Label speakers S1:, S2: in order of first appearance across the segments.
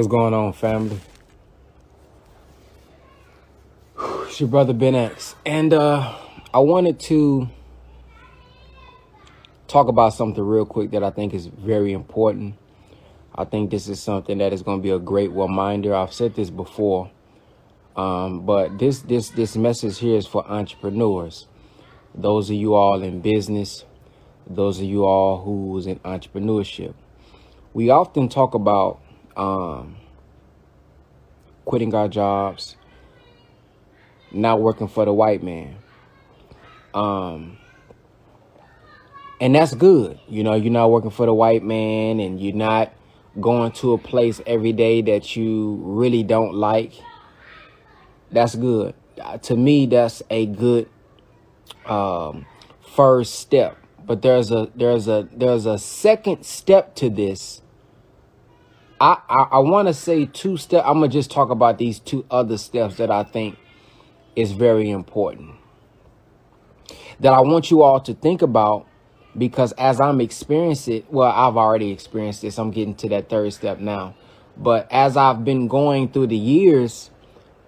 S1: What's going on, family? It's your brother Ben X. And uh, I wanted to talk about something real quick that I think is very important. I think this is something that is going to be a great reminder. I've said this before, um, but this this this message here is for entrepreneurs. Those of you all in business, those of you all who's in entrepreneurship. We often talk about um, quitting our jobs, not working for the white man. Um, and that's good. You know, you're not working for the white man and you're not going to a place every day that you really don't like. That's good. Uh, to me, that's a good um, first step. But there's a there's a there's a second step to this I, I, I want to say two steps. I'm going to just talk about these two other steps that I think is very important. That I want you all to think about because as I'm experiencing it, well, I've already experienced this. I'm getting to that third step now. But as I've been going through the years,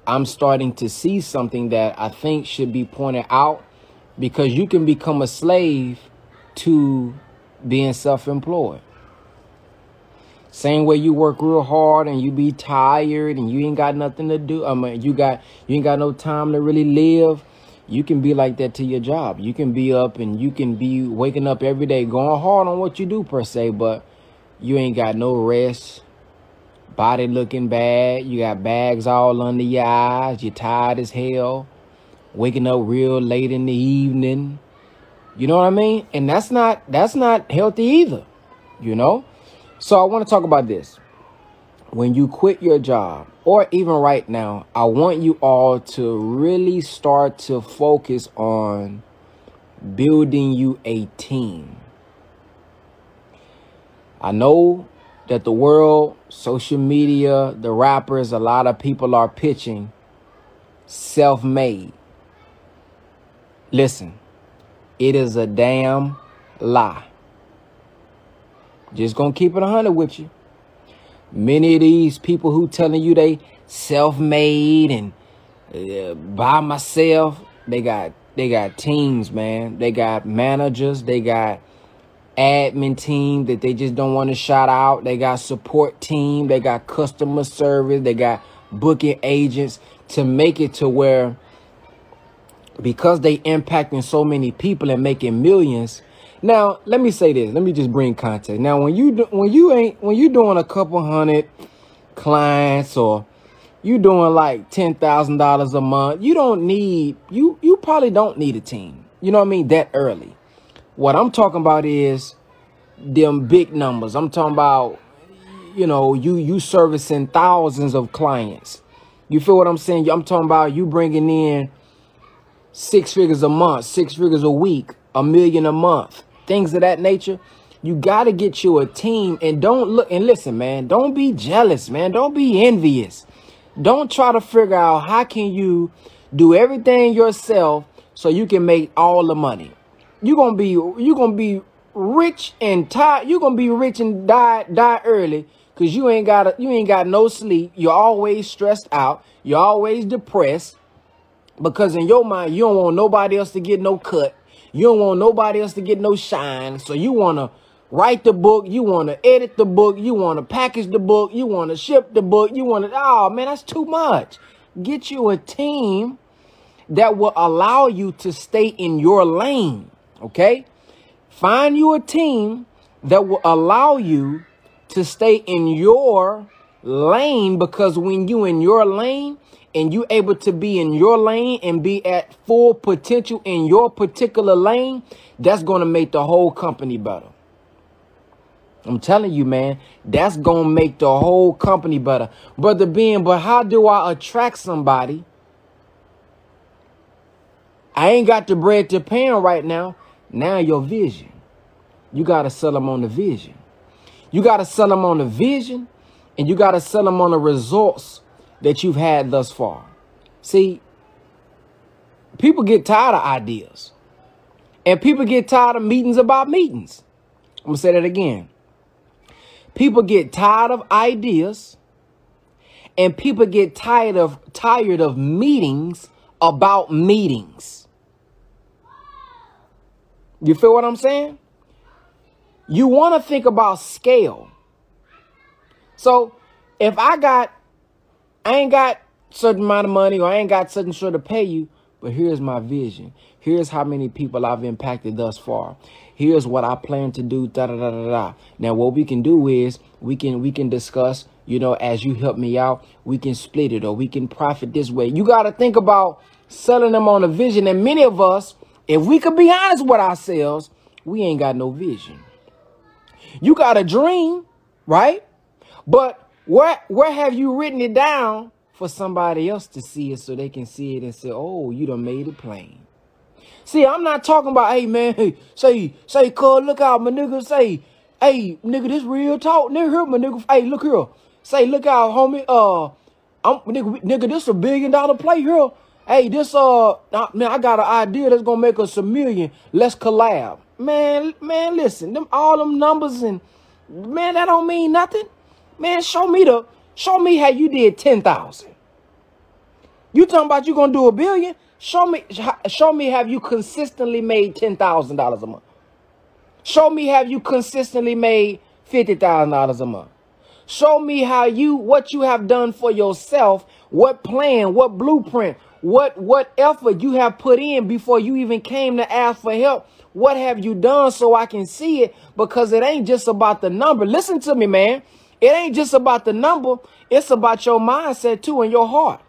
S1: I'm starting to see something that I think should be pointed out because you can become a slave to being self-employed. Same way you work real hard and you be tired and you ain't got nothing to do. I mean, you got you ain't got no time to really live. You can be like that to your job. You can be up and you can be waking up every day going hard on what you do per se, but you ain't got no rest. Body looking bad. You got bags all under your eyes. You're tired as hell. Waking up real late in the evening. You know what I mean? And that's not that's not healthy either. You know? So I want to talk about this. When you quit your job, or even right now, I want you all to really start to focus on building you a team. I know that the world, social media, the rappers, a lot of people are pitching self made. Listen, it is a damn lie. Just gonna keep it 100 with you. Many of these people who telling you they self-made and uh, by myself, they got they got teams, man. They got managers, they got admin team that they just don't want to shout out. They got support team, they got customer service, they got booking agents to make it to where because they impacting so many people and making millions, now, let me say this. Let me just bring context. Now, when you do, when you ain't when you doing a couple hundred clients or you doing like ten thousand dollars a month, you don't need you you probably don't need a team. You know what I mean? That early. What I'm talking about is them big numbers. I'm talking about you know you you servicing thousands of clients. You feel what I'm saying? I'm talking about you bringing in six figures a month, six figures a week, a million a month things of that nature, you got to get you a team and don't look and listen, man. Don't be jealous, man. Don't be envious. Don't try to figure out how can you do everything yourself so you can make all the money. You're going to be you're going to be rich and tired. You're going to be rich and die die early cuz you ain't got you ain't got no sleep. You're always stressed out. You're always depressed because in your mind you don't want nobody else to get no cut. You don't want nobody else to get no shine. So you want to write the book. You want to edit the book. You want to package the book. You want to ship the book. You want to, oh man, that's too much. Get you a team that will allow you to stay in your lane. Okay. Find you a team that will allow you to stay in your lane because when you in your lane, and you able to be in your lane and be at full potential in your particular lane, that's going to make the whole company better. I'm telling you, man, that's going to make the whole company better. Brother Ben, but how do I attract somebody? I ain't got the bread to him right now. Now your vision. You got to sell them on the vision. You got to sell them on the vision and you got to sell them on the results that you've had thus far. See, people get tired of ideas. And people get tired of meetings about meetings. I'm going to say that again. People get tired of ideas And people get tired of tired of meetings about meetings. You feel what I'm saying? You want to think about scale. So if I got, I ain't got certain amount of money or I ain't got certain sure to pay you, but here's my vision. Here's how many people I've impacted thus far. Here's what I plan to do. Da da da da da. Now, what we can do is we can we can discuss. You know, as you help me out, we can split it or we can profit this way. You got to think about selling them on a vision. And many of us, if we could be honest with ourselves, we ain't got no vision. You got a dream, right? But where where have you written it down for somebody else to see it so they can see it and say, "Oh, you done made it plain." See, I'm not talking about, hey man, hey, say, say, cuz, look out, my nigga, say, hey, nigga, this real talk, nigga, here, my nigga, hey, look here, say, look out, homie, uh, I'm, nigga, nigga, this a billion dollar play here. Hey, this, uh, man, I got an idea that's gonna make us a million. Let's collab. Man, man, listen, them, all them numbers and, man, that don't mean nothing. Man, show me the, show me how you did 10,000. You talking about you gonna do a billion? Show me, show me have you consistently made $10,000 a month. Show me have you consistently made $50,000 a month. Show me how you, what you have done for yourself, what plan, what blueprint, what, what effort you have put in before you even came to ask for help. What have you done so I can see it? Because it ain't just about the number. Listen to me, man. It ain't just about the number. It's about your mindset too and your heart.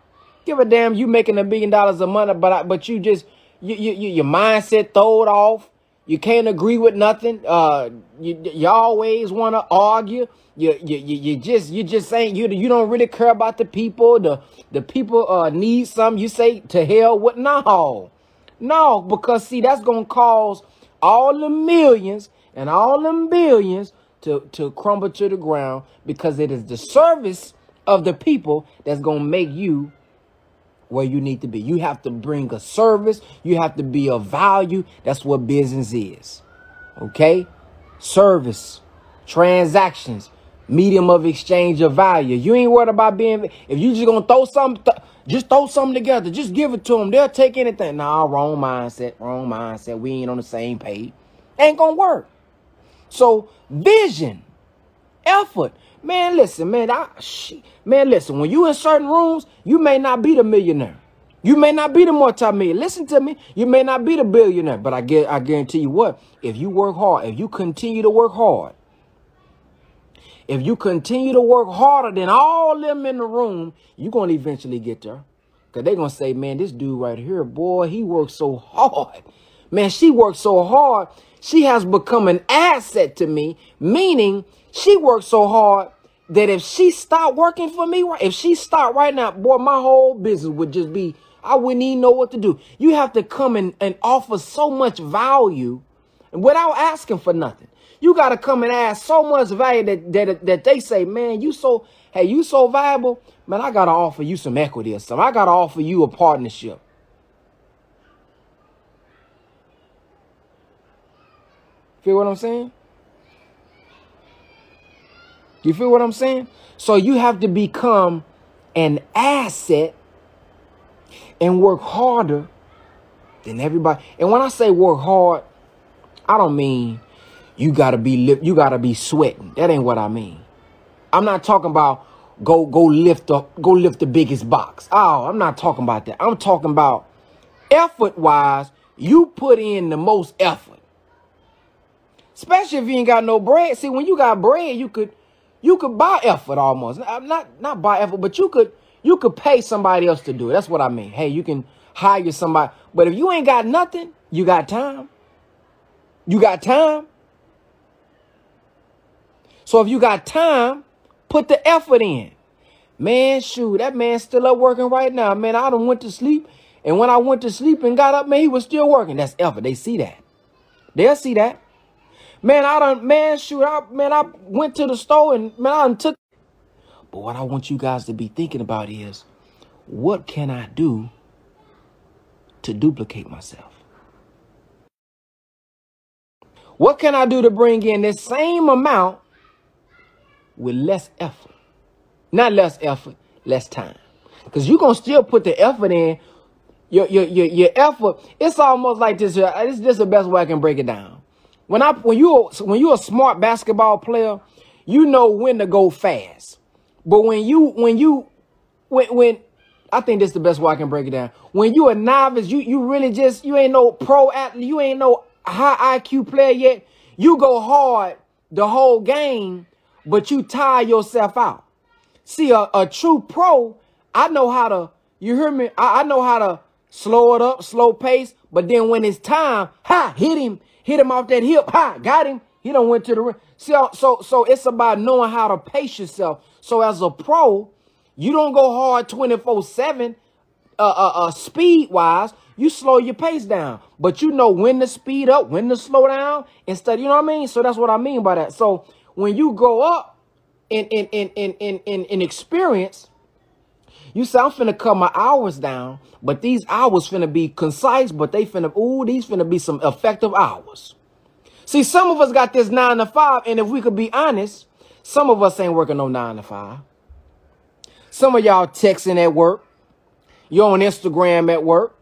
S1: Give a damn you making a billion dollars a month, but but you just you, you, you your mindset throwed off. You can't agree with nothing. Uh, you you always want to argue. You, you you you just you just saying you you don't really care about the people. The the people uh need some. You say to hell with no, no because see that's gonna cause all the millions and all them billions to to crumble to the ground because it is the service of the people that's gonna make you where you need to be. You have to bring a service. You have to be of value. That's what business is. Okay? Service, transactions, medium of exchange of value. You ain't worried about being, if you just gonna throw something, th just throw something together. Just give it to them. They'll take anything. Nah, wrong mindset, wrong mindset. We ain't on the same page. Ain't gonna work. So, vision, effort. Man, listen, man, I, man, listen, when you in certain rooms, you may not be the millionaire. You may not be the multi-millionaire. Listen to me. You may not be the billionaire, but I get, I guarantee you what, if you work hard, if you continue to work hard, if you continue to work harder than all them in the room, you're to eventually get there. Because they're to say, man, this dude right here, boy, he works so hard. Man, she works so hard. She has become an asset to me, meaning she worked so hard that if she stopped working for me, if she stopped right now, boy, my whole business would just be, I wouldn't even know what to do. You have to come and, and offer so much value without asking for nothing. You got to come and ask so much value that, that, that they say, man, you so, hey, you so valuable, man, I got to offer you some equity or something. I got to offer you a partnership. Feel what I'm saying? You feel what I'm saying? So you have to become an asset and work harder than everybody. And when I say work hard, I don't mean you gotta be you gotta be sweating. That ain't what I mean. I'm not talking about go go lift up go lift the biggest box. Oh, I'm not talking about that. I'm talking about effort wise. You put in the most effort, especially if you ain't got no bread. See, when you got bread, you could you could buy effort almost. Not not buy effort, but you could you could pay somebody else to do it. That's what I mean. Hey, you can hire somebody. But if you ain't got nothing, you got time. You got time. So if you got time, put the effort in. Man, shoot, that man's still up working right now. Man, I done went to sleep. And when I went to sleep and got up, man, he was still working. That's effort. They see that. They'll see that. Man, I don't, man, shoot, I, man, I went to the store and, man, I took. But what I want you guys to be thinking about is, what can I do to duplicate myself? What can I do to bring in the same amount with less effort? Not less effort, less time. Because you're going to still put the effort in. Your, your, your, your effort, it's almost like this. Uh, this is the best way I can break it down. When I when you when you're a smart basketball player, you know when to go fast. But when you when you when when I think this is the best way I can break it down. When you a novice, you you really just you ain't no pro athlete, you ain't no high IQ player yet. You go hard the whole game, but you tire yourself out. See, a, a true pro, I know how to, you hear me? I, I know how to slow it up, slow pace, but then when it's time, ha, hit him, hit him off that hip, ha, got him. He don't went to the ring. See, so so it's about knowing how to pace yourself. So as a pro, you don't go hard 24-7 uh, uh, uh, speed-wise. You slow your pace down. But you know when to speed up, when to slow down, instead, you know what I mean? So that's what I mean by that. So when you go up in in in in in in, in experience, you say I'm finna cut my hours down, but these hours finna be concise, but they finna, ooh, these finna be some effective hours. See, some of us got this nine to five, and if we could be honest, some of us ain't working no nine to five. Some of y'all texting at work. You're on Instagram at work.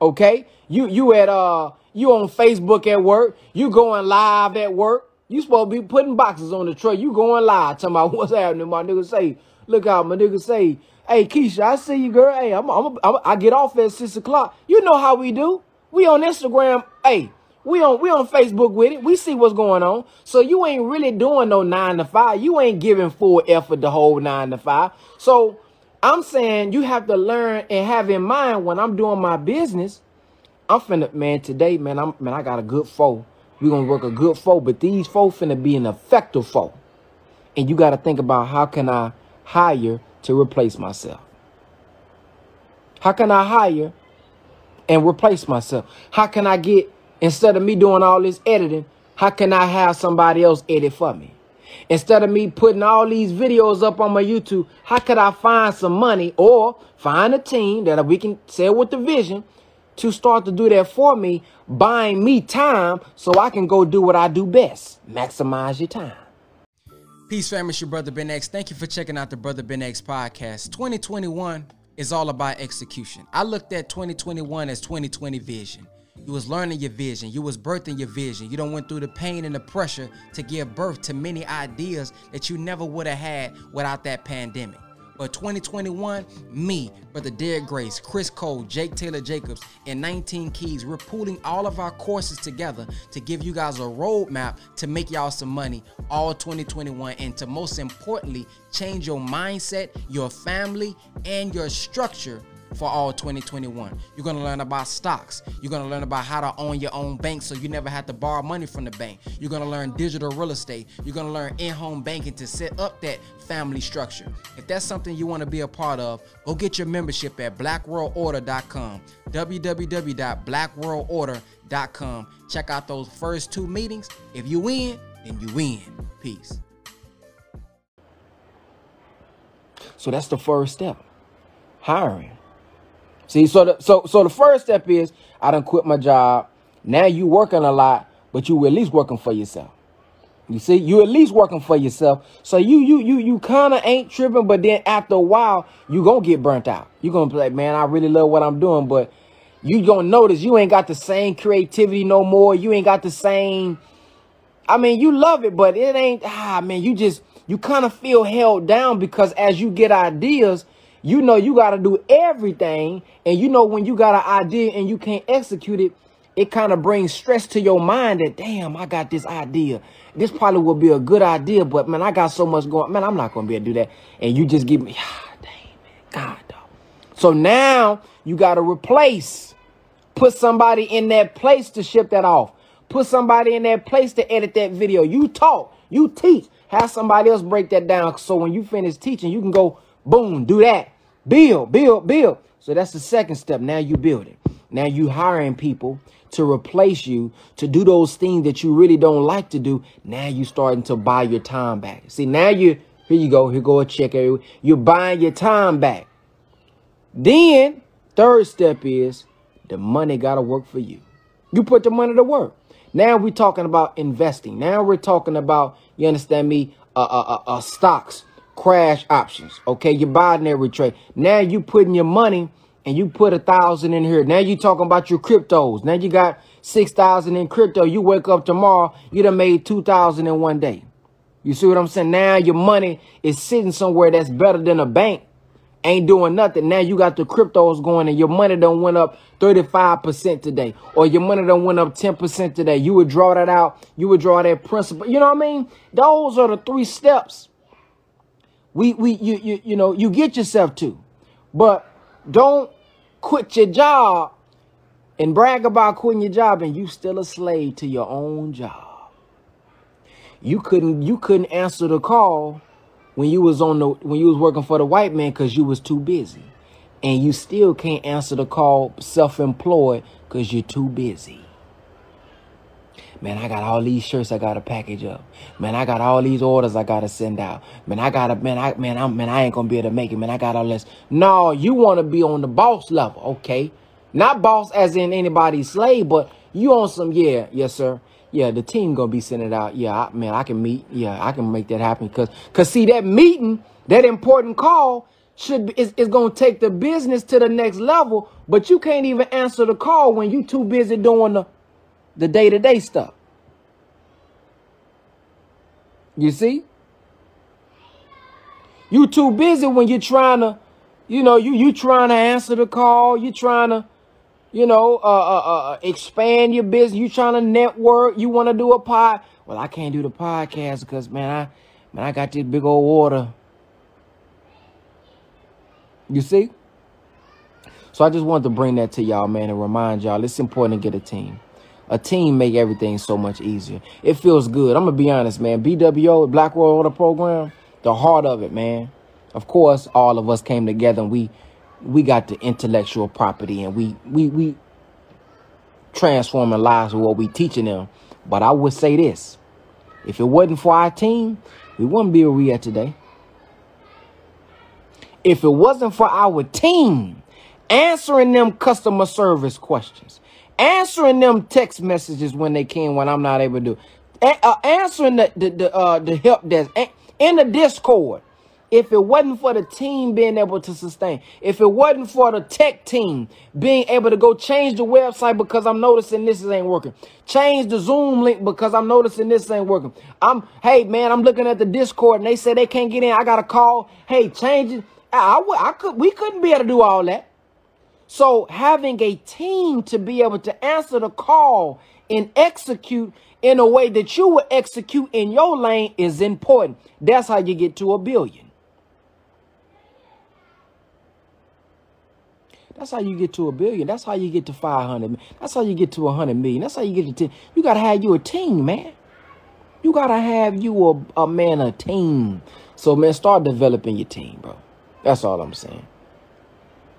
S1: Okay? You you at uh you on Facebook at work. You going live at work. You supposed to be putting boxes on the truck. You going live talking about what's happening. My nigga say, look out, my nigga say, hey Keisha, I see you, girl. Hey, I'm, I'm, I'm I get off at six o'clock. You know how we do. We on Instagram. Hey, we on we on Facebook with it. We see what's going on. So you ain't really doing no nine to five. You ain't giving full effort the whole nine to five. So I'm saying you have to learn and have in mind when I'm doing my business. I'm finna man today, man. I'm man. I got a good foe. We gonna work a good foe, but these foe finna be an effective foe. And you got to think about how can I hire to replace myself. How can I hire and replace myself? How can I get Instead of me doing all this editing, how can I have somebody else edit for me? Instead of me putting all these videos up on my YouTube, how could I find some money or find a team that we can sell with the vision to start to do that for me, buying me time so I can go do what I do best, maximize your time.
S2: Peace, family. It's your brother Ben X. Thank you for checking out the Brother Ben X podcast. 2021 is all about execution. I looked at 2021 as 2020 vision. You was learning your vision. You was birthing your vision. You don't went through the pain and the pressure to give birth to many ideas that you never would have had without that pandemic. But 2021, me, Brother Derek Grace, Chris Cole, Jake Taylor Jacobs, and 19 Keys, we're pooling all of our courses together to give you guys a roadmap to make y'all some money all 2021 and to most importantly, change your mindset, your family, and your structure for all 2021. You're to learn about stocks. You're to learn about how to own your own bank so you never have to borrow money from the bank. You're to learn digital real estate. You're to learn in-home banking to set up that family structure. If that's something you want to be a part of, go get your membership at blackworldorder.com. www.blackworldorder.com. Check out those first two meetings. If you win, then you win. Peace.
S1: So that's the first step. Hiring. See, so the so so the first step is I done quit my job. Now you working a lot, but you at least working for yourself. You see, you at least working for yourself. So you you you you kind of ain't tripping, but then after a while, you gonna get burnt out. You gonna be like, man, I really love what I'm doing, but you gonna notice you ain't got the same creativity no more. You ain't got the same. I mean, you love it, but it ain't. Ah, man, you just you kind of feel held down because as you get ideas, you know you got to do everything. And you know when you got an idea and you can't execute it, it kind of brings stress to your mind that, damn, I got this idea. This probably would be a good idea, but man, I got so much going. Man, I'm not going to be able to do that. And you just give me, ah, dang, man, God, dog. So now you got to replace, put somebody in that place to ship that off. Put somebody in that place to edit that video. You talk, you teach. Have somebody else break that down. So when you finish teaching, you can go, boom, do that. Build, build, build. So that's the second step. Now you build it. Now you hiring people to replace you to do those things that you really don't like to do. Now you starting to buy your time back. See, now you here you go. Here go a check. You're buying your time back. Then third step is the money got to work for you. You put the money to work. Now we're talking about investing. Now we're talking about, you understand me, uh, uh, uh, uh stocks crash options. Okay, you're binary trade. Now you putting your money and you put a thousand in here. Now you talking about your cryptos. Now you got six thousand in crypto. You wake up tomorrow, you done made two thousand in one day. You see what I'm saying? Now your money is sitting somewhere that's better than a bank. Ain't doing nothing. Now you got the cryptos going and your money done went up 35% today. Or your money done went up 10% today. You would draw that out. You would draw that principal. You know what I mean? Those are the three steps we we you you you know you get yourself to. But don't quit your job and brag about quitting your job and you still a slave to your own job. You couldn't you couldn't answer the call when you was on the when you was working for the white man because you was too busy. And you still can't answer the call self-employed because you're too busy. Man, I got all these shirts I gotta package up. Man, I got all these orders I gotta send out. Man, I gotta man, I man, I'm man, I ain't gonna be able to make it. Man, I got all this. No, you wanna be on the boss level, okay? Not boss as in anybody's slave, but you on some, yeah, yes, sir. Yeah, the team gonna be sending out. Yeah, I, man, I can meet. Yeah, I can make that happen. Cause, cause see that meeting, that important call should is, is gonna take the business to the next level. But you can't even answer the call when you too busy doing the the day to day stuff. You see? You too busy when you're trying to, you know, you you trying to answer the call. You trying to, you know, uh, uh, uh, expand your business. You trying to network. You want to do a pod. Well, I can't do the podcast because man, I man, I got this big old order. You see? So I just wanted to bring that to y'all, man, and remind y'all it's important to get a team. A team make everything so much easier. It feels good. I'm gonna be honest, man. BWO, Black World Order Program, the heart of it, man. Of course, all of us came together and we we got the intellectual property and we we we transforming lives with what we teaching them. But I would say this: if it wasn't for our team, we wouldn't be where we at today. If it wasn't for our team answering them customer service questions, answering them text messages when they can when I'm not able to A- uh, answering the the the, uh, the help desk in the Discord. If it wasn't for the team being able to sustain, if it wasn't for the tech team being able to go change the website because I'm noticing this ain't working, change the Zoom link because I'm noticing this ain't working. I'm, hey man, I'm looking at the Discord and they say they can't get in. I got to call. Hey, change it. I, I, I could, we couldn't be able to do all that. So having a team to be able to answer the call and execute in a way that you will execute in your lane is important. That's how you get to a billion. That's how you get to a billion. That's how you get to 500. That's how you get to 100 million. That's how you get to 10. You got to have you a team, man. You got to have you a, a man, a team. So, man, start developing your team, bro. That's all I'm saying.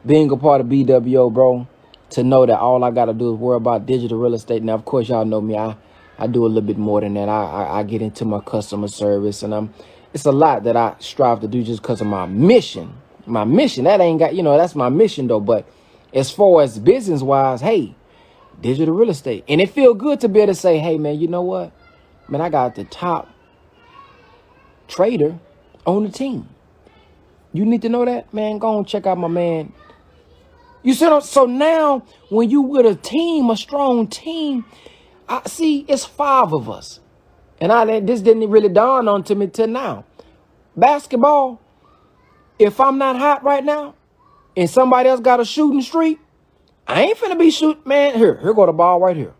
S1: Being a part of BWO, bro, to know that all I got to do is worry about digital real estate. Now, of course, y'all know me. I, I do a little bit more than that. I, I, I get into my customer service, and I'm. It's a lot that I strive to do just because of my mission my mission. That ain't got, you know, that's my mission though. But as far as business wise, hey, digital real estate. And it feel good to be able to say, hey man, you know what? Man, I got the top trader on the team. You need to know that, man. Go and check out my man. You see, so now when you with a team, a strong team, I see it's five of us, and I this didn't really dawn on to me till now. Basketball, if I'm not hot right now and somebody else got a shooting streak, I ain't finna be shoot, man. Here, here go the ball right here.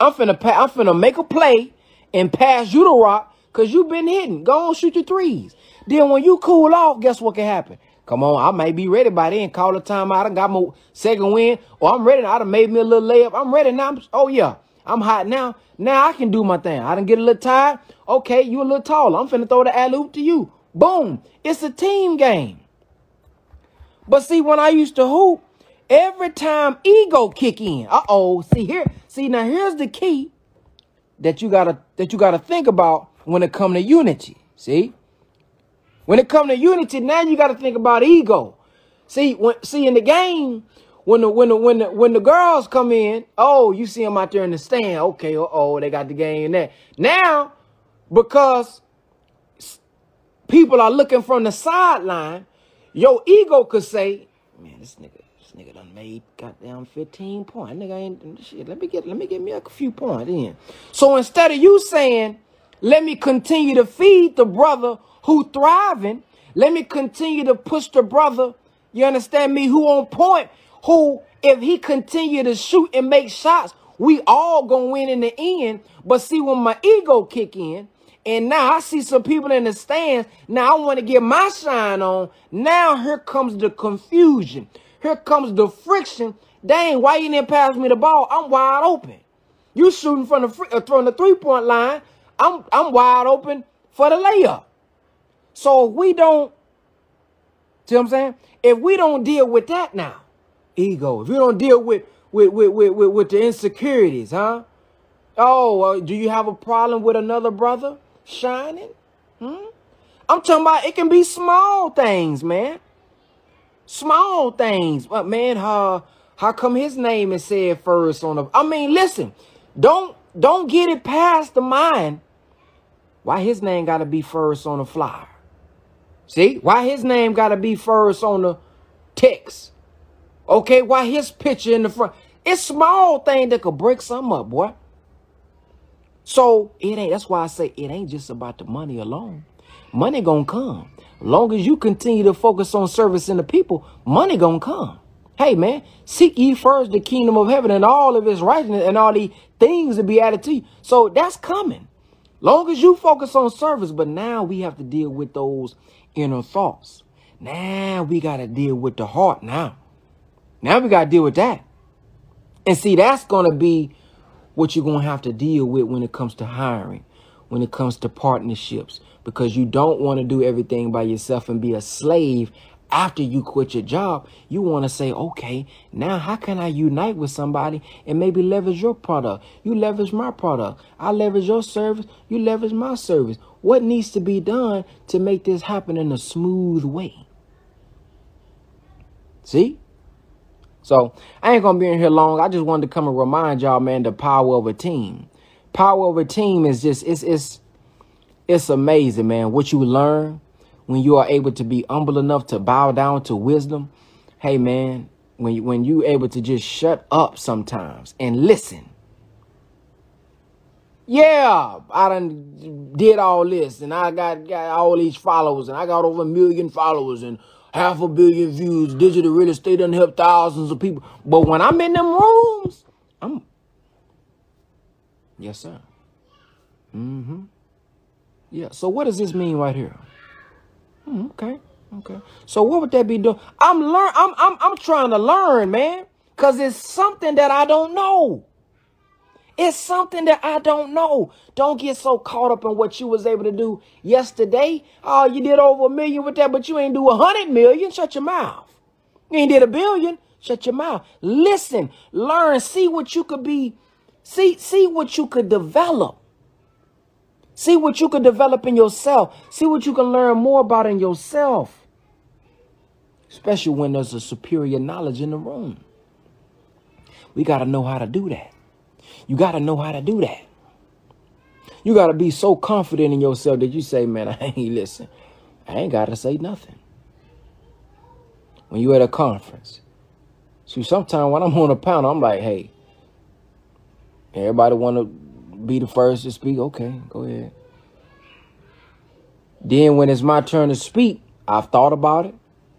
S1: I'm finna pa- I'm finna make a play and pass you the rock because you been hitting. Go on, shoot your threes. Then when you cool off, guess what can happen? Come on, I may be ready by then. Call the timeout. I got my second win. Or oh, I'm ready. I done made me a little layup. I'm ready now. I'm, oh, yeah. I'm hot now. Now I can do my thing. I done get a little tired. Okay, you a little taller. I'm finna throw the alley oop to you. Boom. It's a team game. But see, when I used to hoop, every time ego kick in. Uh-oh. See here. See, now here's the key that you gotta that you gotta think about when it come to unity. See? When it come to unity, now you gotta think about ego. See, when see in the game, when the when the when the when the girls come in, oh, you see them out there in the stand. Okay, uh oh, they got the game there. Now, because people are looking from the sideline, your ego could say, man, this nigga, this nigga done made goddamn 15 points. Nigga ain't shit. Let me get let me get me a few points in. So instead of you saying, let me continue to feed the brother who thriving, let me continue to push the brother, you understand me, who on point, who if he continue to shoot and make shots, we all gonna win in the end. But see, when my ego kick in, and now I see some people in the stands. Now I want to get my shine on. Now here comes the confusion. Here comes the friction. Dang, why you didn't pass me the ball? I'm wide open. You shooting from the free, uh, the three point line. I'm I'm wide open for the layup. So if we don't, see what I'm saying? If we don't deal with that now, ego. If we don't deal with with with with, with, with the insecurities, huh? Oh, do you have a problem with another brother shining? Hmm? I'm talking about it can be small things, man. Small things. But man, how how come his name is said first on the I mean, listen, don't don't get it past the mind. Why his name gotta be first on the flyer? See? Why his name gotta be first on the text? Okay, why his picture in the front? It's small thing that could break some up, boy. So it ain't that's why I say it ain't just about the money alone. Money gonna come. Long as you continue to focus on servicing the people, money gonna come. Hey man, seek ye first the kingdom of heaven and all of its righteousness and all the things to be added to you. So that's coming. Long as you focus on service, but now we have to deal with those inner thoughts. Now we got to deal with the heart now. Now we got to deal with that. And see, that's going to be what you're going to have to deal with when it comes to hiring, when it comes to partnerships, because you don't want to do everything by yourself and be a slave after you quit your job. You want to say, okay, now how can I unite with somebody and maybe leverage your product? You leverage my product. I leverage your service. You leverage my service. What needs to be done to make this happen in a smooth way? See? So I ain't gonna be in here long. I just wanted to come and remind y'all, man, the power of a team. Power of a team is just it's it's it's amazing, man. What you learn when you are able to be humble enough to bow down to wisdom. Hey, man, when you, when you able to just shut up sometimes and listen. Yeah, I done did all this and I got, got all these followers and I got over a million followers and half a billion views. Digital real estate done help thousands of people. But when I'm in them rooms, I'm yes, sir. Mm-hmm. Yeah. So what does this mean right here? Hmm, okay. Okay. So what would that be doing? I'm learn. I'm I'm I'm trying to learn, man, because it's something that I don't know. It's something that I don't know. Don't get so caught up in what you was able to do yesterday. Oh, you did over a million with that, but you ain't do a hundred million. Shut your mouth. You ain't did a billion. Shut your mouth. Listen, learn, see what you could be, see, see what you could develop. See what you can develop in yourself. See what you can learn more about in yourself. Especially when there's a superior knowledge in the room. We got to know how to do that. You got to know how to do that. You got to be so confident in yourself that you say, man, I ain't listen. I ain't got to say nothing. When you at a conference. See, sometimes when I'm on a panel, I'm like, hey, everybody want to be the first to speak? Okay, go ahead. Then when it's my turn to speak, I've thought about it.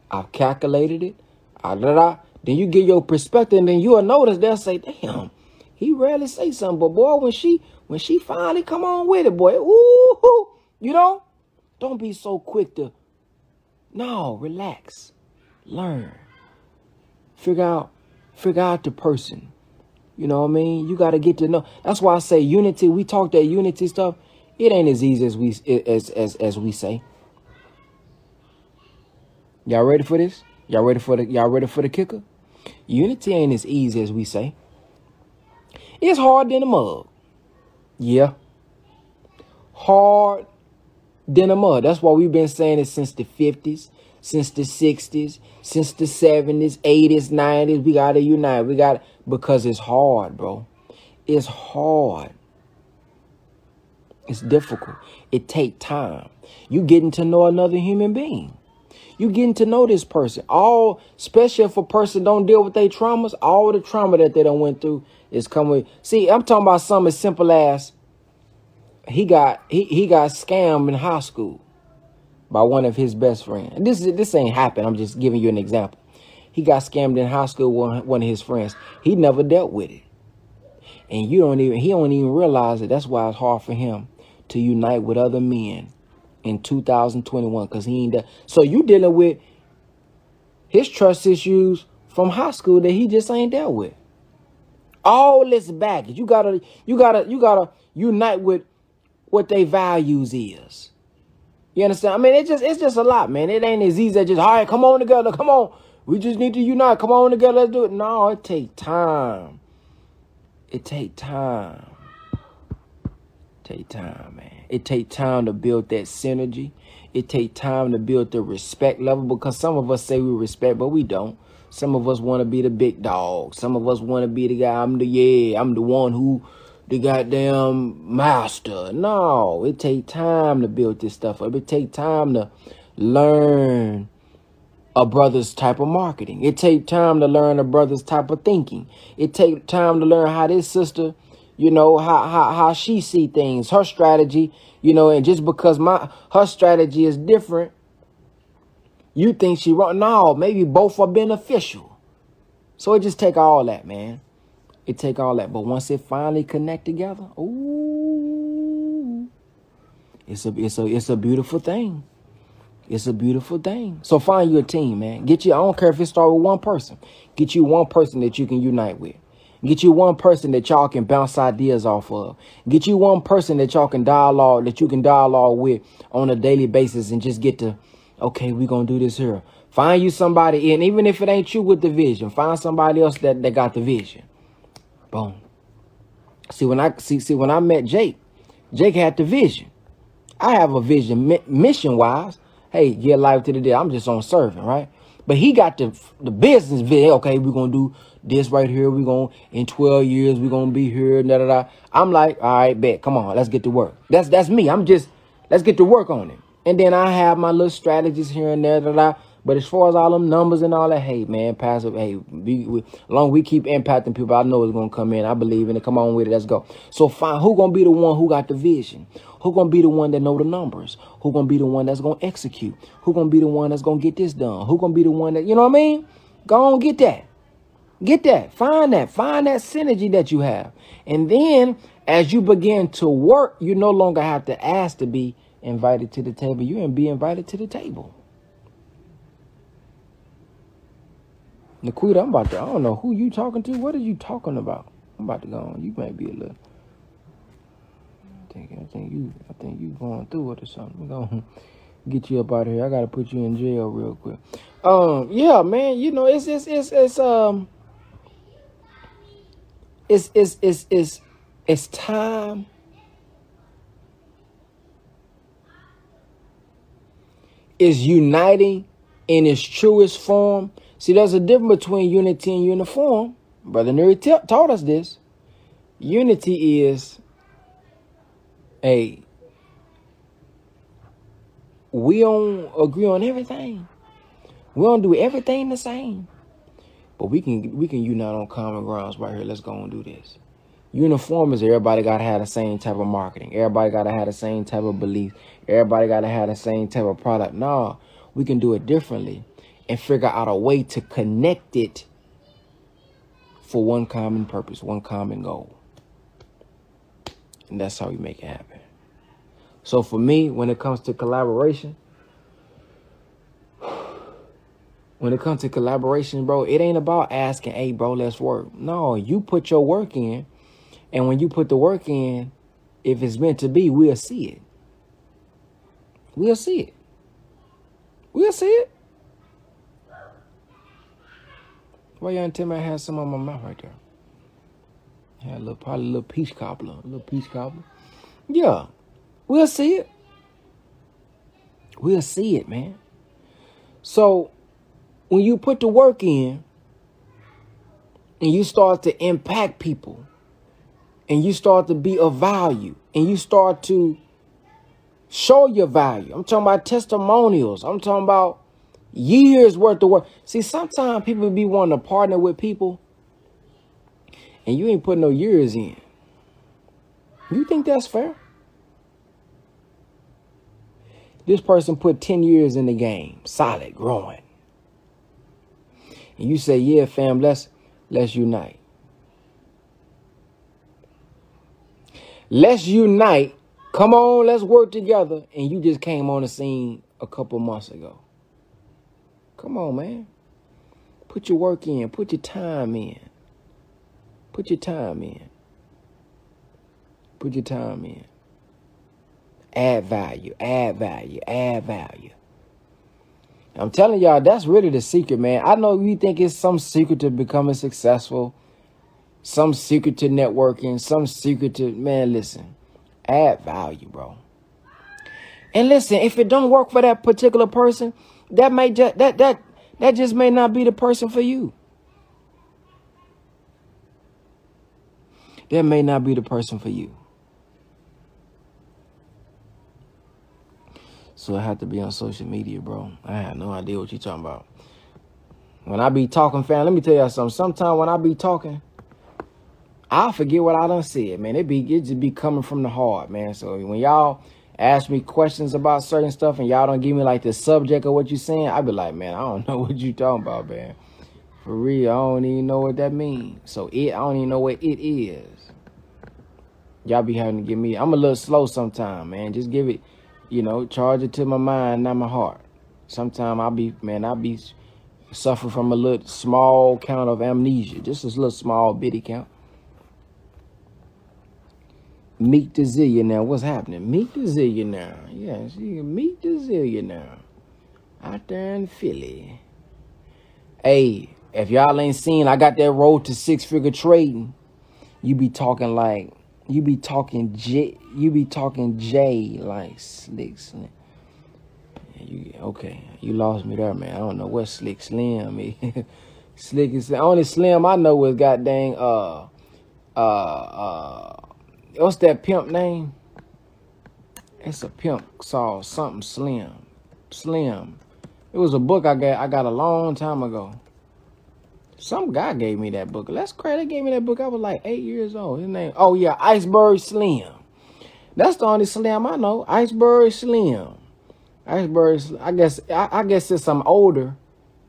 S1: I've calculated it. Ah, da, da. Then you get your perspective, and then you'll notice they'll say, damn, he rarely say something. But boy, when she when she finally come on with it, boy, ooh, you know, don't be so quick to no, relax. Learn. Figure out figure out the person. You know what I mean? You got to get to know. That's why I say unity. We talk that unity stuff. It ain't as easy as we as as as we say. Y'all ready for this? Y'all ready for the y'all ready for the kicker? Unity ain't as easy as we say. It's hard than a mug. Yeah. Hard than a mug. That's why we've been saying it since the 50s, since the 60s, since the 70s, 80s, 90s. We gotta unite. We got because it's hard, bro. It's hard. It's difficult. It take time. You getting to know another human being. You getting to know this person. All, especially if a person don't deal with their traumas, all the trauma that they don't went through is coming. See, I'm talking about something as simple as he got he, he got scammed in high school by one of his best friends. This this ain't happened. I'm just giving you an example. He got scammed in high school with one of his friends. He never dealt with it. And you don't even he don't even realize it. That's why it's hard for him to unite with other men in 2021 because he ain't that. So you dealing with his trust issues from high school that he just ain't dealt with. All this baggage. You gotta, you gotta, you gotta unite with what their values is. You understand? I mean, it's just, it's just a lot, man. It ain't as easy as just, all right, come on together, come on. We just need to unite. Come on together, let's do it. No, it take time. It take time. Take time, man. It take time to build that synergy. It take time to build the respect level because some of us say we respect, but we don't. Some of us want to be the big dog. Some of us want to be the guy. I'm the yeah. I'm the one who, the goddamn master. No, it take time to build this stuff up. It take time to learn a brother's type of marketing. It take time to learn a brother's type of thinking. It take time to learn how this sister you know how how how she see things, her strategy, you know, and just because my her strategy is different, you think she wrong. No, maybe both are beneficial. So it just take all that, man. It take all that. But once it finally connect together, ooh, it's a it's a it's a beautiful thing. It's a beautiful thing. So find you a team, man. Get you. I don't care if it start with one person. Get you one person that you can unite with. Get you one person that y'all can bounce ideas off of. Get you one person that y'all can dialogue, that you can dialogue with on a daily basis and just get to, okay, we're going to do this here. Find you somebody, and even if it ain't you with the vision, find somebody else that, that got the vision. Boom. See, when I see, see when I met Jake, Jake had the vision. I have a vision mission wise. Hey, get life to the day. I'm just on serving, right? But he got the the business vision. Okay, we're gonna do this right here. We're to in 12 years, we're gonna be here. Da, da, da. I'm like, all right, bet. Come on, let's get to work. That's that's me. I'm just let's get to work on it. And then I have my little strategies here and there. Da, da. But as far as all them numbers and all that, hey man, passive, hey, we, we, long we keep impacting people, I know it's gonna come in. I believe in it. Come on with it. Let's go. So fine, who gonna be the one who got the vision? Who gonna be the one that know the numbers? Who gonna be the one that's gonna execute? Who gonna be the one that's gonna get this done? Who gonna be the one that you know what I mean? Go on, get that. Get that. Find that. Find that synergy that you have. And then as you begin to work, you no longer have to ask to be invited to the table. You can be invited to the table. Naquita, I'm about to, I don't know who you talking to. What are you talking about? I'm about to go on. You might be a little, think, I think you, I think you going through it or something. We're to get you up out of here. I got to put you in jail real quick. Um, yeah, man, you know, it's, it's, it's, it's, um, it's it's it's it's it's time is uniting in its truest form. See, there's a difference between unity and uniform. Brother Nuri taught us this. Unity is a we don't agree on everything. We don't do everything the same. But we can we can unite on common grounds right here. Let's go and do this. Uniform is everybody gotta have the same type of marketing. Everybody gotta have the same type of belief. Everybody gotta have the same type of product. No, we can do it differently and figure out a way to connect it for one common purpose, one common goal. And that's how we make it happen. So for me, when it comes to collaboration, when it comes to collaboration, bro, it ain't about asking, hey, bro, let's work. No, you put your work in. And when you put the work in, if it's meant to be, we'll see it. We'll see it. We'll see it. Why tell me I had some on my mouth right there? A little, probably a little peach cobbler, a little peach cobbler. Yeah, we'll see it. We'll see it, man. So when you put the work in and you start to impact people, and you start to be of value and you start to show your value. I'm talking about testimonials. I'm talking about years worth of work. See, sometimes people be wanting to partner with people and you ain't putting no years in. You think that's fair? This person put 10 years in the game, solid, growing. And you say, yeah, fam, let's let's unite. Let's unite. Come on, let's work together. And you just came on the scene a couple months ago. Come on, man. Put your work in. Put your time in. Put your time in. Put your time in. Add value, add value, add value. I'm telling y'all, that's really the secret, man. I know you think it's some secret to becoming successful, some secret to networking, some secret to, man, listen, add value, bro. And listen, if it don't work for that particular person, that may just, that, that, that just may not be the person for you. That may not be the person for you. So I have to be on social media, bro. I have no idea what you're talking about. When I be talking, fam, let me tell y'all something. Sometimes when I be talking, I forget what I done said, man. It be it just be coming from the heart, man. So when y'all ask me questions about certain stuff and y'all don't give me like the subject of what you saying, I be like, man, I don't know what you talking about, man. For real, I don't even know what that means. So it, I don't even know what it is. Y'all be having to give me. I'm a little slow sometimes, man. Just give it you know, charge it to my mind, not my heart. Sometimes I'll be, man, I'll be suffer from a little small count of amnesia, just a little small bitty count. Meet the zillionaire. What's happening? Meet the zillionaire. You can meet the zillionaire out there in Philly. Hey, if y'all ain't seen, I got that road to six figure trading. You be talking like you be talking J, you be talking J like slick slim. You okay? You lost me there, man. I don't know what slick slim is. slick is the only slim I know is goddamn uh uh uh what's that pimp name? It's a pimp saw something slim, slim. It was a book I got I got a long time ago. Some guy gave me that book. Crazy. They gave me that book. I was like eight years old. His name, oh yeah, Iceberg Slim. That's the only Slim I know. Iceberg Slim. Iceberg. I guess. I, I guess since I'm older,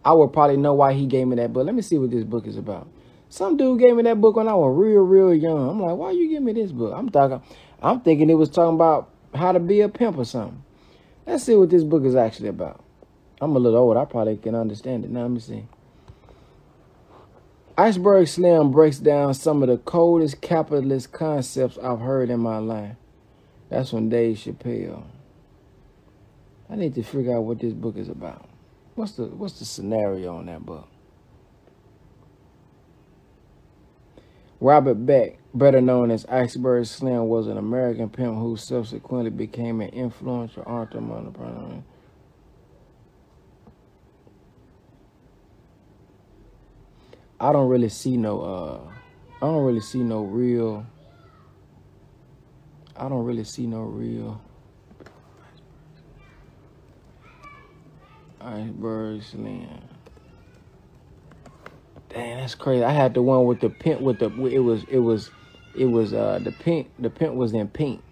S1: I would probably know why he gave me that book. Let me see what this book is about. Some dude gave me that book when I was real, real young. I'm like, why you give me this book? I'm talking. I'm thinking it was talking about how to be a pimp or something. Let's see what this book is actually about. I'm a little old. I probably can understand it. Now let me see. Iceberg Slim breaks down some of the coldest capitalist concepts I've heard in my life. That's from Dave Chappelle. I need to figure out what this book is about. What's the what's the scenario on that book? Robert Beck, better known as Iceberg Slim, was an American pimp who subsequently became an influential entrepreneur. I don't really see no uh I don't really see no real I don't really see no real iceberg slim. Damn, that's crazy. I had the one with the pink with the it was it was it was uh the pink the pink was in pink.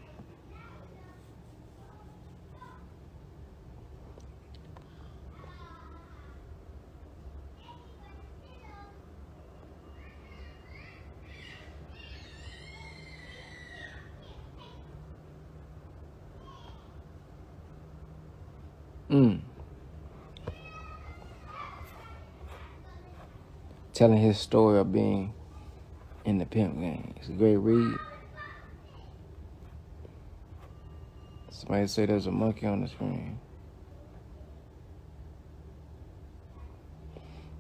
S1: Mm. Telling his story of being in the pimp game. It's a great read. Somebody say there's a monkey on the screen.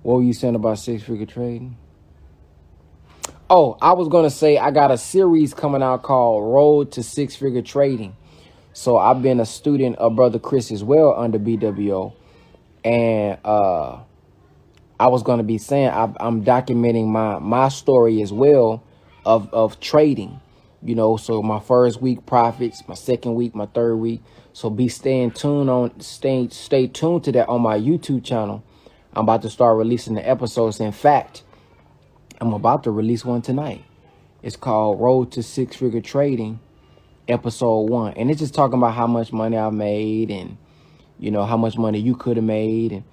S1: What were you saying about six figure trading? Oh, I was to say I got a series coming out called Road to Six Figure Trading. So I've been a student of Brother Chris as well under BWO. And uh, I was going to be saying I, am documenting my, my story as well of, of trading. You know, so my first week profits, my second week, my third week. So be staying tuned on stay stay tuned to that on my YouTube channel. I'm about to start releasing the episodes. In fact, I'm about to release one tonight. It's called Road to Six Figure Trading, episode one. And it's just talking about how much money I made and you know how much money you could have made and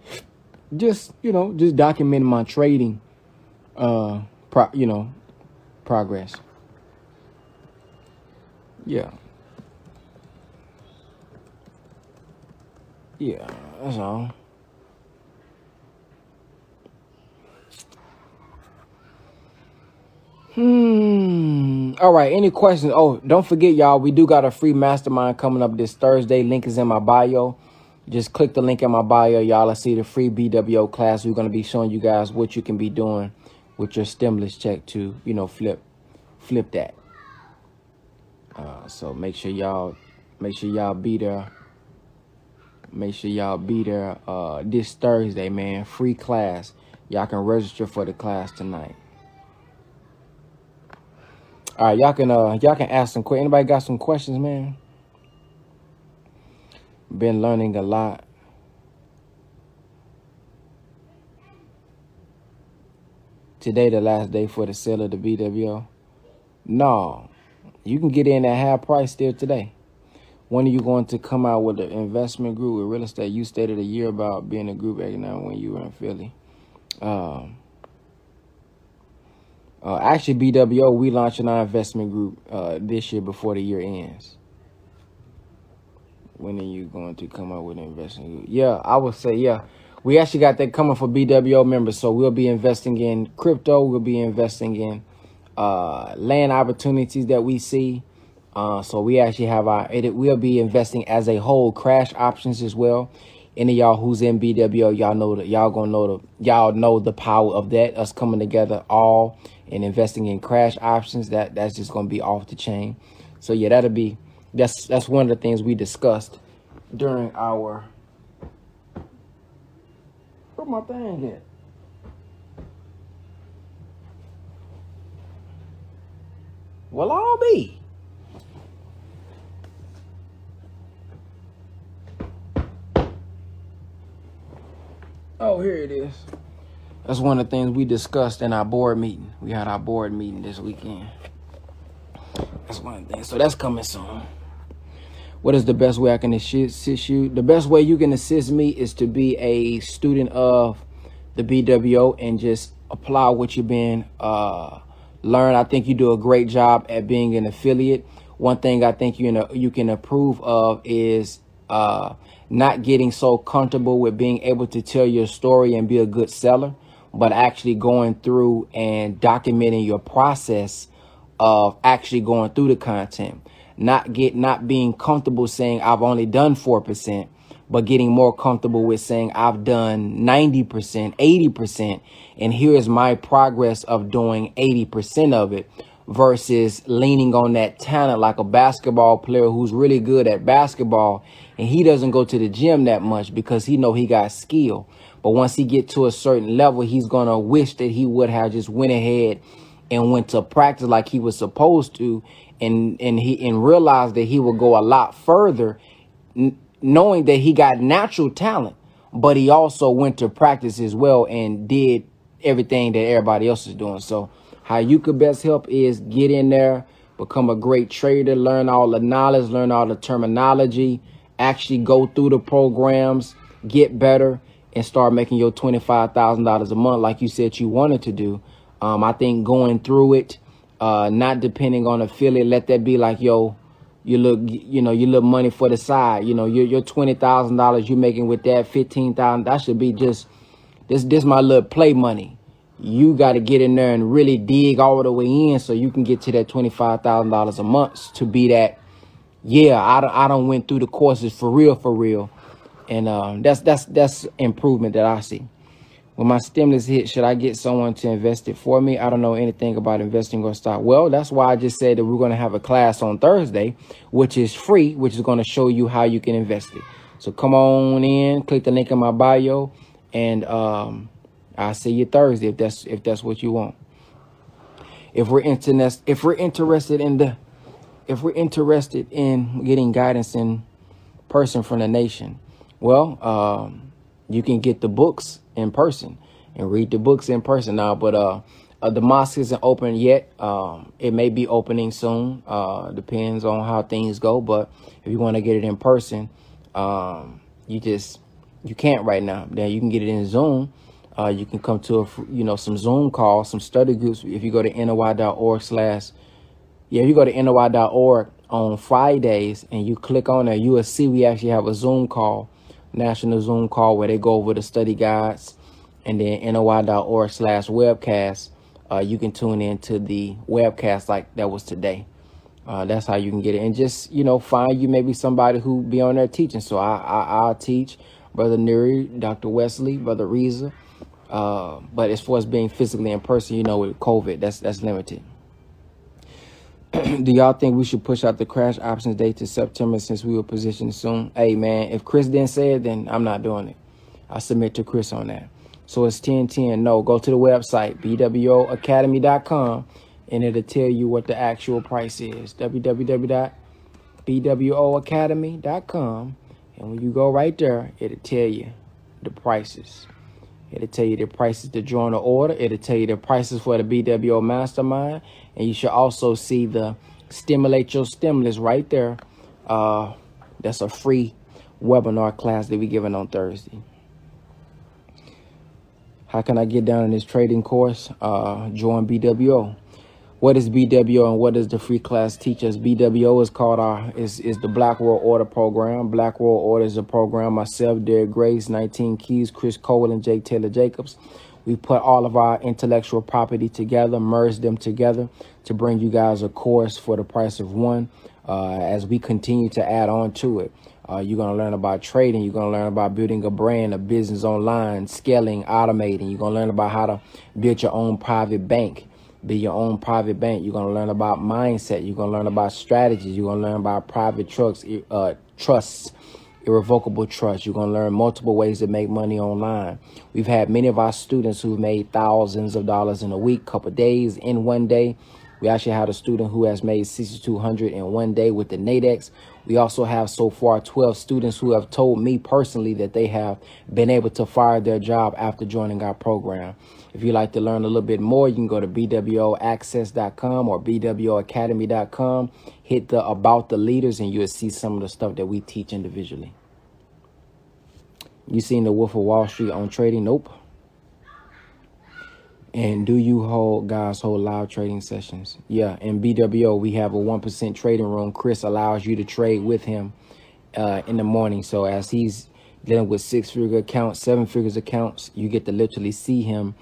S1: just, you know, just documenting my trading uh pro you know progress. Yeah. Yeah, that's all. Hmm. All right. Any questions? Oh, don't forget, y'all. We do got a free mastermind coming up this Thursday. Link is in my bio. Just click the link in my bio, y'all. I see the free BWO class. We're gonna be showing you guys what you can be doing with your stimulus check to, you know, flip, flip that. Uh, so make sure y'all, make sure y'all be there. Make sure y'all be there uh, this Thursday, man. Free class. Y'all can register for the class tonight. All right, y'all can uh y'all can ask some questions. Anybody got some questions, man? Been learning a lot. Today the last day for the sale of the BWO. No, you can get in at half price still today. When are you going to come out with an investment group with real estate? You stated a year about being a group now when you were in Philly. Um, uh, actually, BWO, we launching our investment group uh, this year before the year ends. When are you going to come out with an investment group? Yeah, I would say, yeah. We actually got that coming for BWO members. So we'll be investing in crypto. We'll be investing in uh, land opportunities that we see. Uh, so we actually have our, it, we'll be investing as a whole crash options as well. Any y'all who's in BWO, y'all know that y'all gonna know the, y'all know the power of that, us coming together all and investing in crash options. That that's just gonna be off the chain. So yeah, that'll be, that's, that's one of the things we discussed during our, where my thing at? Well, I'll be. Oh, here it is. That's one of the things we discussed in our board meeting. We had our board meeting this weekend. That's one thing. So that's coming soon. What is the best way I can assist you? The best way you can assist me is to be a student of the BWO and just apply what you've been uh, learn. I think you do a great job at being an affiliate. One thing I think you know you can approve of is uh, not getting so comfortable with being able to tell your story and be a good seller, but actually going through and documenting your process of actually going through the content. Not get not being comfortable saying I've only done four percent, but getting more comfortable with saying I've done 90%, 80%, and here's my progress of doing 80% of it versus leaning on that talent like a basketball player who's really good at basketball and he doesn't go to the gym that much because he know he got skill. But once he get to a certain level, he's going to wish that he would have just went ahead and went to practice like he was supposed to and and he and realized that he would go a lot further knowing that he got natural talent, but he also went to practice as well and did everything that everybody else is doing. So how you could best help is get in there, become a great trader, learn all the knowledge, learn all the terminology, actually go through the programs, get better, and start making your $25,000 a month like you said you wanted to do. Um, I think going through it, uh, not depending on affiliate, let that be like, yo, you look, you know, you look money for the side. You know, your your twenty thousand dollars you're making with that fifteen thousand. That should be just this. This my little play money. You got to get in there and really dig all the way in so you can get to that twenty five thousand dollars a month to be that. Yeah, I I don't went through the courses for real, for real, and um, that's that's that's improvement that I see. When my stimulus hit, should I get someone to invest it for me? I don't know anything about investing or stock. Well, that's why I just said that we're going to have a class on Thursday, which is free, which is going to show you how you can invest it. So come on in, click the link in my bio, and um, I'll see you Thursday if that's if that's what you want. If we're interested, if we're interested in the if we're interested in getting guidance in person from the nation, well, um, you can get the books in person and read the books in person now. But uh, uh, the mosque isn't open yet. Um, it may be opening soon. Uh, depends on how things go. But if you want to get it in person, um, you just you can't right now. Then you can get it in Zoom. Uh, you can come to a you know some Zoom calls, some study groups. If you go to noi.org slash yeah, if you go to noi.org on Fridays and you click on there, you will see we actually have a Zoom call, national Zoom call where they go over the study guides, and then noi.org slash webcast. Uh, you can tune in to the webcast like that was today. Uh, that's how you can get it, and just you know find you maybe somebody who be on there teaching. So I, I I'll teach Brother Nuri, Dr. Wesley, Brother Reza. Uh, but as far as being physically in person, you know, with COVID, that's that's limited. Do y'all think we should push out the crash options date to September since we were positioned soon? Hey man, if Chris didn't say it, then I'm not doing it. I submit to Chris on that. So it's 1010. No, go to the website, bwoacademy.com, and it'll tell you what the actual price is. www.bwoacademy.com. And when you go right there, it'll tell you the prices. It'll tell you the prices to join the order. It'll tell you the prices for the BWO Mastermind. And you should also see the Stimulate Your Stimulus right there. Uh, that's a free webinar class that we're giving on Thursday. How can I get down in this trading course? Uh, join BWO. What is BWO and what does the free class teach us? BWO is called our is is the Black World Order program. Black World Order is a program. Myself, Derek Grace, 19 Keys, Chris Cole, and Jake Taylor Jacobs. We put all of our intellectual property together, merge them together to bring you guys a course for the price of one. Uh, as we continue to add on to it, uh, you're going to learn about trading. You're going to learn about building a brand, a business online, scaling, automating. You're going to learn about how to build your own private bank be your own private bank. You're going to learn about mindset. You're going to learn about strategies. You're going to learn about private trucks, uh, trusts, irrevocable trusts. You're going to learn multiple ways to make money online. We've had many of our students who've made thousands of dollars in a week, couple days, in one day. We actually had a student who has made 6,200 in one day with the Nadex. We also have so far 12 students who have told me personally that they have been able to fire their job after joining our program. If you'd like to learn a little bit more, you can go to bwoaccess.com or bwoacademy.com. Hit the About the Leaders and you'll see some of the stuff that we teach individually. You seen the Wolf of Wall Street on trading? Nope. And do you hold guys hold live trading sessions? Yeah, in BWO we have a one percent trading room. Chris allows you to trade with him uh, in the morning. So as he's dealing with six figure accounts, seven figures accounts, you get to literally see him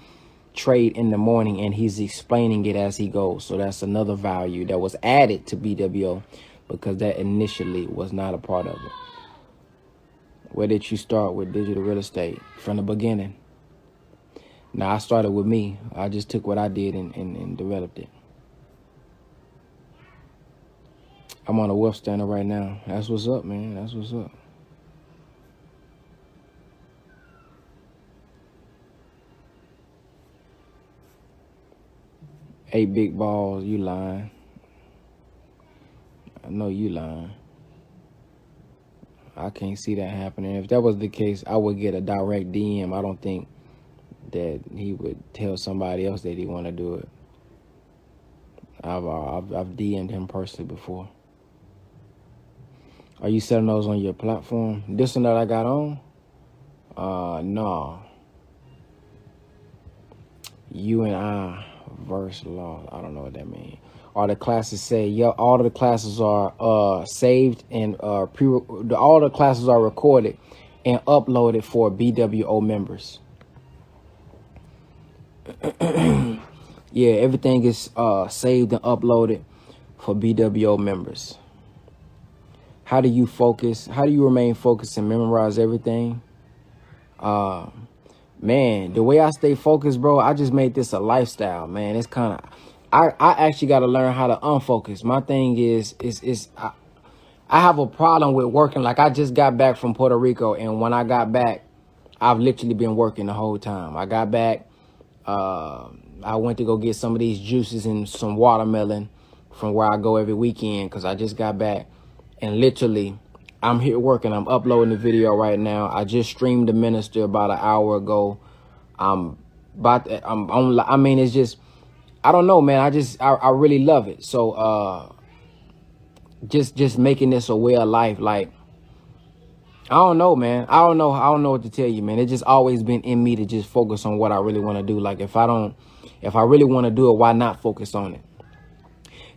S1: trade in the morning and he's explaining it as he goes. So that's another value that was added to BWO because that initially was not a part of it. Where did you start with digital real estate? From the beginning. Now, I started with me. I just took what I did and, and, and developed it. I'm on a wealth standard right now. That's what's up, man. That's what's up. Eight big balls, you lying. I know you lying. I can't see that happening. If that was the case, I would get a direct DM. I don't think that he would tell somebody else that he want to do it. I've, uh, I've I've DM'd him personally before. Are you selling those on your platform? This one that I got on? Uh, no. You and I verse law. I don't know what that means. All the classes say, yeah, all the classes are uh saved and uh pre all the classes are recorded and uploaded for BWO members. yeah, everything is uh, saved and uploaded for BWO members. How do you focus? How do you remain focused and memorize everything? Uh, man, the way I stay focused, bro, I just made this a lifestyle, man. It's kind of, I, I actually got to learn how to unfocus. My thing is, is, is, I, I have a problem with working. Like I just got back from Puerto Rico, and when I got back, I've literally been working the whole time. I got back, uh, I went to go get some of these juices and some watermelon from where I go every weekend because I just got back and literally I'm here working. I'm uploading the video right now. I just streamed the minister about an hour ago. I'm about to, I'm on. I mean, it's just I don't know, man. I just I, I really love it. So uh, just just making this a way of life, like I don't know, man. I don't know. I don't know what to tell you, man. It just always been in me to just focus on what I really want to do. Like if I don't, if I really want to do it, why not focus on it?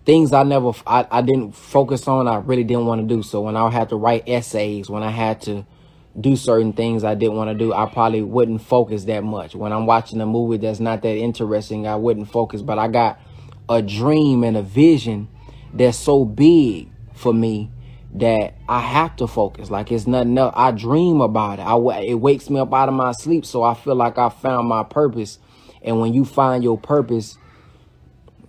S1: Things I never, I, I didn't focus on, I really didn't want to do. So when I had to write essays, when I had to do certain things I didn't want to do, I probably wouldn't focus that much. When I'm watching a movie that's not that interesting, I wouldn't focus. But I got a dream and a vision that's so big for me that I have to focus. Like it's nothing else. I dream about it. I, it wakes me up out of my sleep. So I feel like I found my purpose. And when you find your purpose,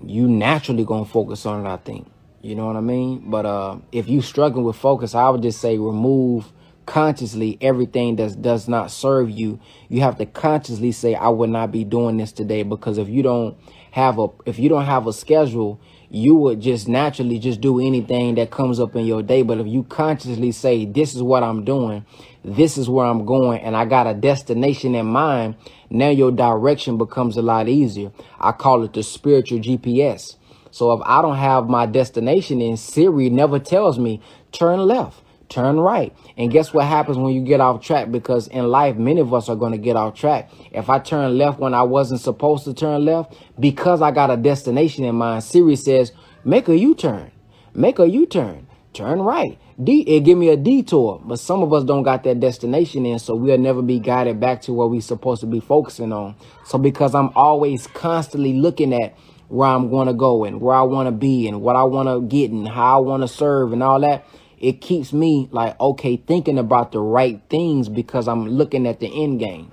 S1: you naturally to focus on it, I think. You know what I mean? But uh, if you struggling with focus, I would just say remove consciously everything that does not serve you. You have to consciously say, I would not be doing this today. Because if you don't have a, if you don't have a schedule, you would just naturally just do anything that comes up in your day. But if you consciously say, this is what I'm doing, this is where I'm going, and I got a destination in mind, now your direction becomes a lot easier. I call it the spiritual GPS. So if I don't have my destination in Siri never tells me turn left, turn right. And guess what happens when you get off track? Because in life, many of us are going to get off track. If I turn left when I wasn't supposed to turn left, because I got a destination in mind, Siri says, make a U-turn, make a U-turn, turn right. It eh, give me a detour, but some of us don't got that destination in, so we'll never be guided back to what we supposed to be focusing on. So because I'm always constantly looking at where I'm going to go and where I want to be and what I want to get and how I want to serve and all that, it keeps me like, okay, thinking about the right things because I'm looking at the end game.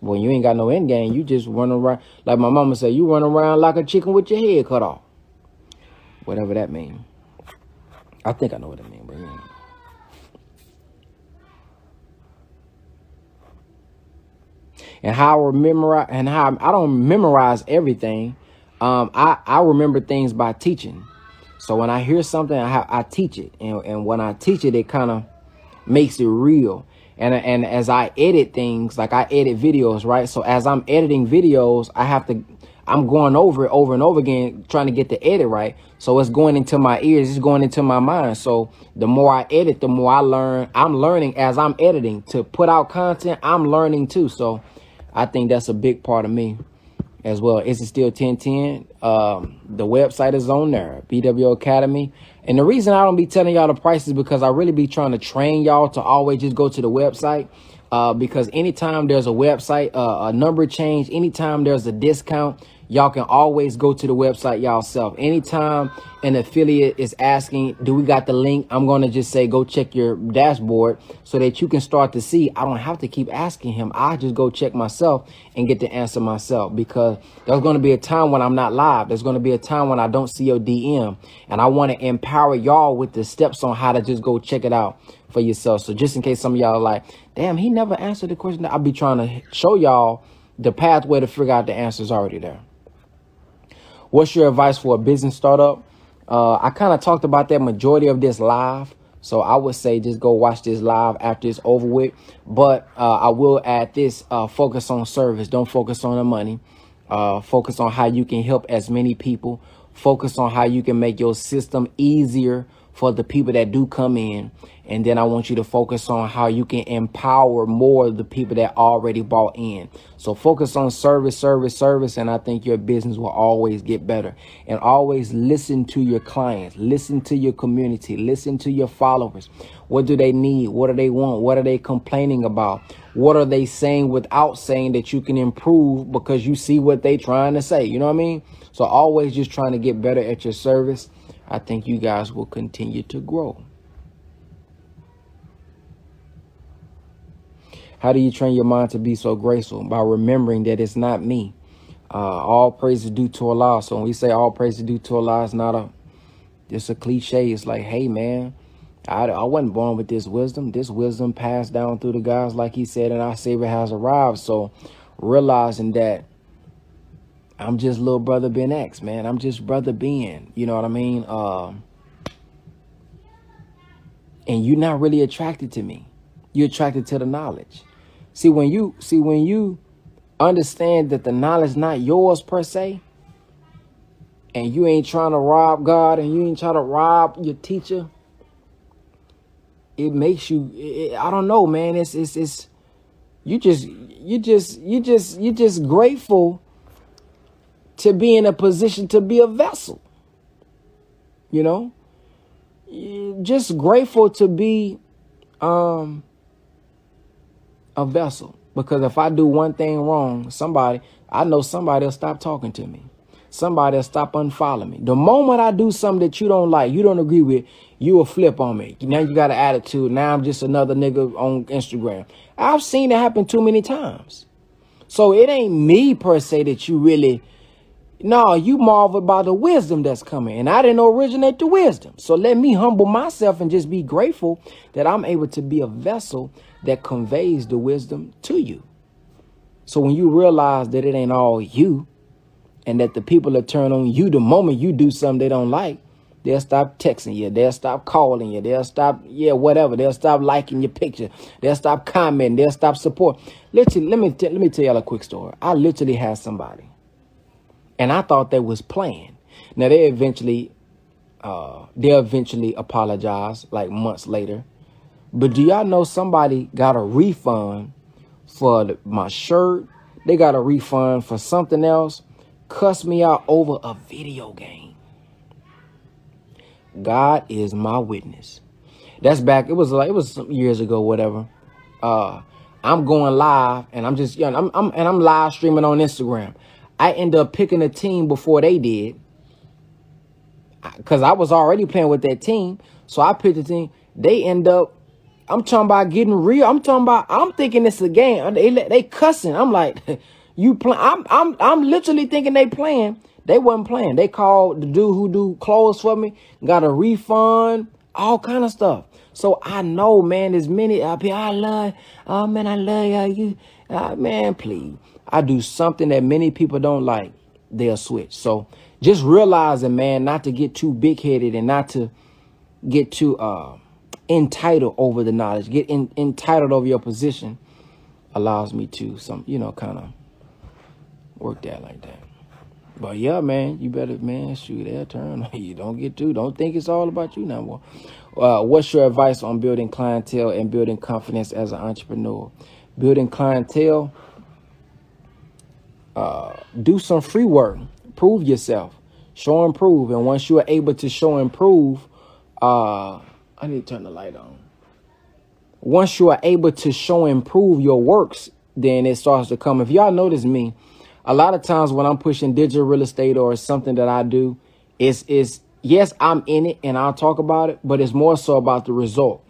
S1: When you ain't got no end game, you just run around. Like my mama said, you run around like a chicken with your head cut off. Whatever that means. I think I know what it means, but yeah. And how I remember and how I don't memorize everything. Um, I, I remember things by teaching. So when I hear something, I, I teach it. And, and when I teach it, it kind of makes it real. And, and as I edit things, like I edit videos, right? So as I'm editing videos, I have to, I'm going over it over and over again, trying to get the edit right. So it's going into my ears, it's going into my mind. So the more I edit, the more I learn. I'm learning as I'm editing to put out content. I'm learning too. So I think that's a big part of me as well. Is it still 1010? Um, the website is on there, BW Academy. And the reason I don't be telling y'all the prices because I really be trying to train y'all to always just go to the website. Uh, because anytime there's a website, uh, a number change, anytime there's a discount, y'all can always go to the website yourself. Anytime an affiliate is asking, do we got the link? I'm going to just say, go check your dashboard so that you can start to see. I don't have to keep asking him. I just go check myself and get the answer myself because there's going to be a time when I'm not live. There's going to be a time when I don't see your DM and I want to empower y'all with the steps on how to just go check it out for yourself. So just in case some of y'all like, damn, he never answered the question. I'll be trying to show y'all the pathway to figure out the answers already there. What's your advice for a business startup? Uh, I kind of talked about that majority of this live. So I would say just go watch this live after it's over with. But uh, I will add this, uh, focus on service. Don't focus on the money. Uh, focus on how you can help as many people. Focus on how you can make your system easier for the people that do come in. And then I want you to focus on how you can empower more of the people that already bought in. So focus on service, service, service. And I think your business will always get better. And always listen to your clients, listen to your community, listen to your followers. What do they need? What do they want? What are they complaining about? What are they saying without saying that you can improve because you see what they trying to say? You know what I mean? So always just trying to get better at your service I think you guys will continue to grow. How do you train your mind to be so graceful? By remembering that it's not me. Uh, all praise is due to Allah. So when we say all praise is due to Allah, it's not a, it's a cliche. It's like, hey, man, I, I wasn't born with this wisdom. This wisdom passed down through the guys, like he said, and our Savior has arrived. So realizing that I'm just little brother Ben X, man. I'm just brother Ben. You know what I mean? Um, and you're not really attracted to me. You're attracted to the knowledge. See when you see when you understand that the knowledge not yours per se, and you ain't trying to rob God and you ain't trying to rob your teacher, it makes you it, I don't know, man. It's it's it's you just you just you just you just grateful to be in a position to be a vessel. You know? Just grateful to be um a vessel. Because if I do one thing wrong, somebody, I know somebody will stop talking to me. Somebody will stop unfollowing me. The moment I do something that you don't like, you don't agree with, you will flip on me. Now you got an attitude. Now I'm just another nigga on Instagram. I've seen it happen too many times. So it ain't me per se that you really no, you marvel by the wisdom that's coming. And I didn't originate the wisdom. So let me humble myself and just be grateful that I'm able to be a vessel that conveys the wisdom to you. So when you realize that it ain't all you and that the people that turn on you the moment you do something they don't like, they'll stop texting you, they'll stop calling you, they'll stop, yeah, whatever, they'll stop liking your picture, they'll stop commenting, they'll stop support. Literally, let me let me tell y'all a quick story. I literally had somebody and I thought they was playing. Now they eventually, uh, they eventually apologize like months later. But do y'all know somebody got a refund for the, my shirt? They got a refund for something else. Cuss me out over a video game. God is my witness. That's back. It was like it was some years ago, whatever. Uh, I'm going live, and I'm just, you know, I'm, I'm and I'm live streaming on Instagram. I end up picking a team before they did. Because I was already playing with that team. So I picked a team. They end up, I'm talking about getting real. I'm talking about, I'm thinking it's a game. They, they cussing. I'm like, you play. I'm, I'm, I'm literally thinking they playing. They wasn't playing. They called the dude who do clothes for me, got a refund, all kind of stuff. So I know, man, there's many out here. I love, oh man, I love you. Oh, man, please. I do something that many people don't like, they'll switch. So just realizing, man, not to get too big headed and not to get too uh, entitled over the knowledge, get in, entitled over your position allows me to some, you know, kind of work that like that. But yeah, man, you better, man, shoot, they'll turn you. Don't get too, don't think it's all about you now more. Uh, what's your advice on building clientele and building confidence as an entrepreneur? Building clientele, uh, do some free work, prove yourself, show and prove. And once you are able to show and prove, uh, I need to turn the light on. Once you are able to show and prove your works, then it starts to come. If y'all notice me, a lot of times when I'm pushing digital real estate or something that I do, it's, it's yes, I'm in it and I'll talk about it, but it's more so about the result.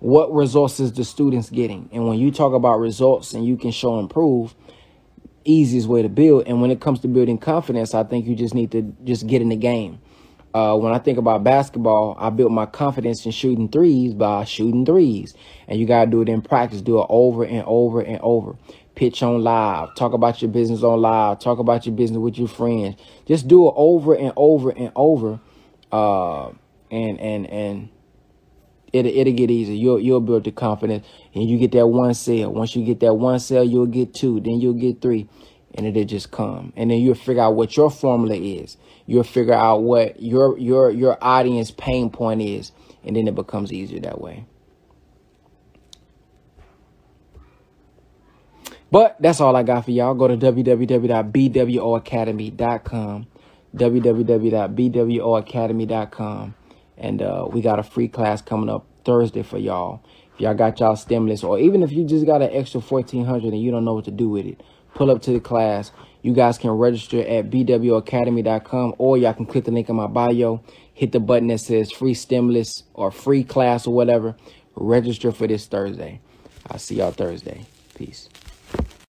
S1: What results is the students getting? And when you talk about results and you can show and prove, easiest way to build. And when it comes to building confidence, I think you just need to just get in the game. Uh, when I think about basketball, I built my confidence in shooting threes by shooting threes. And you got to do it in practice. Do it over and over and over. Pitch on live. Talk about your business on live. Talk about your business with your friends. Just do it over and over and over. Uh, and, and, and, it, it'll get easier. You'll, you'll build the confidence and you get that one sale. Once you get that one sale, you'll get two, then you'll get three and it'll just come. And then you'll figure out what your formula is. You'll figure out what your, your, your audience pain point is. And then it becomes easier that way. But that's all I got for y'all. Go to www.bwoacademy.com, www.bwoacademy.com and uh, we got a free class coming up Thursday for y'all. If y'all got y'all stimulus, or even if you just got an extra 1400 and you don't know what to do with it, pull up to the class. You guys can register at bwoacademy.com or y'all can click the link in my bio, hit the button that says free stimulus or free class or whatever. Register for this Thursday. I'll see y'all Thursday. Peace.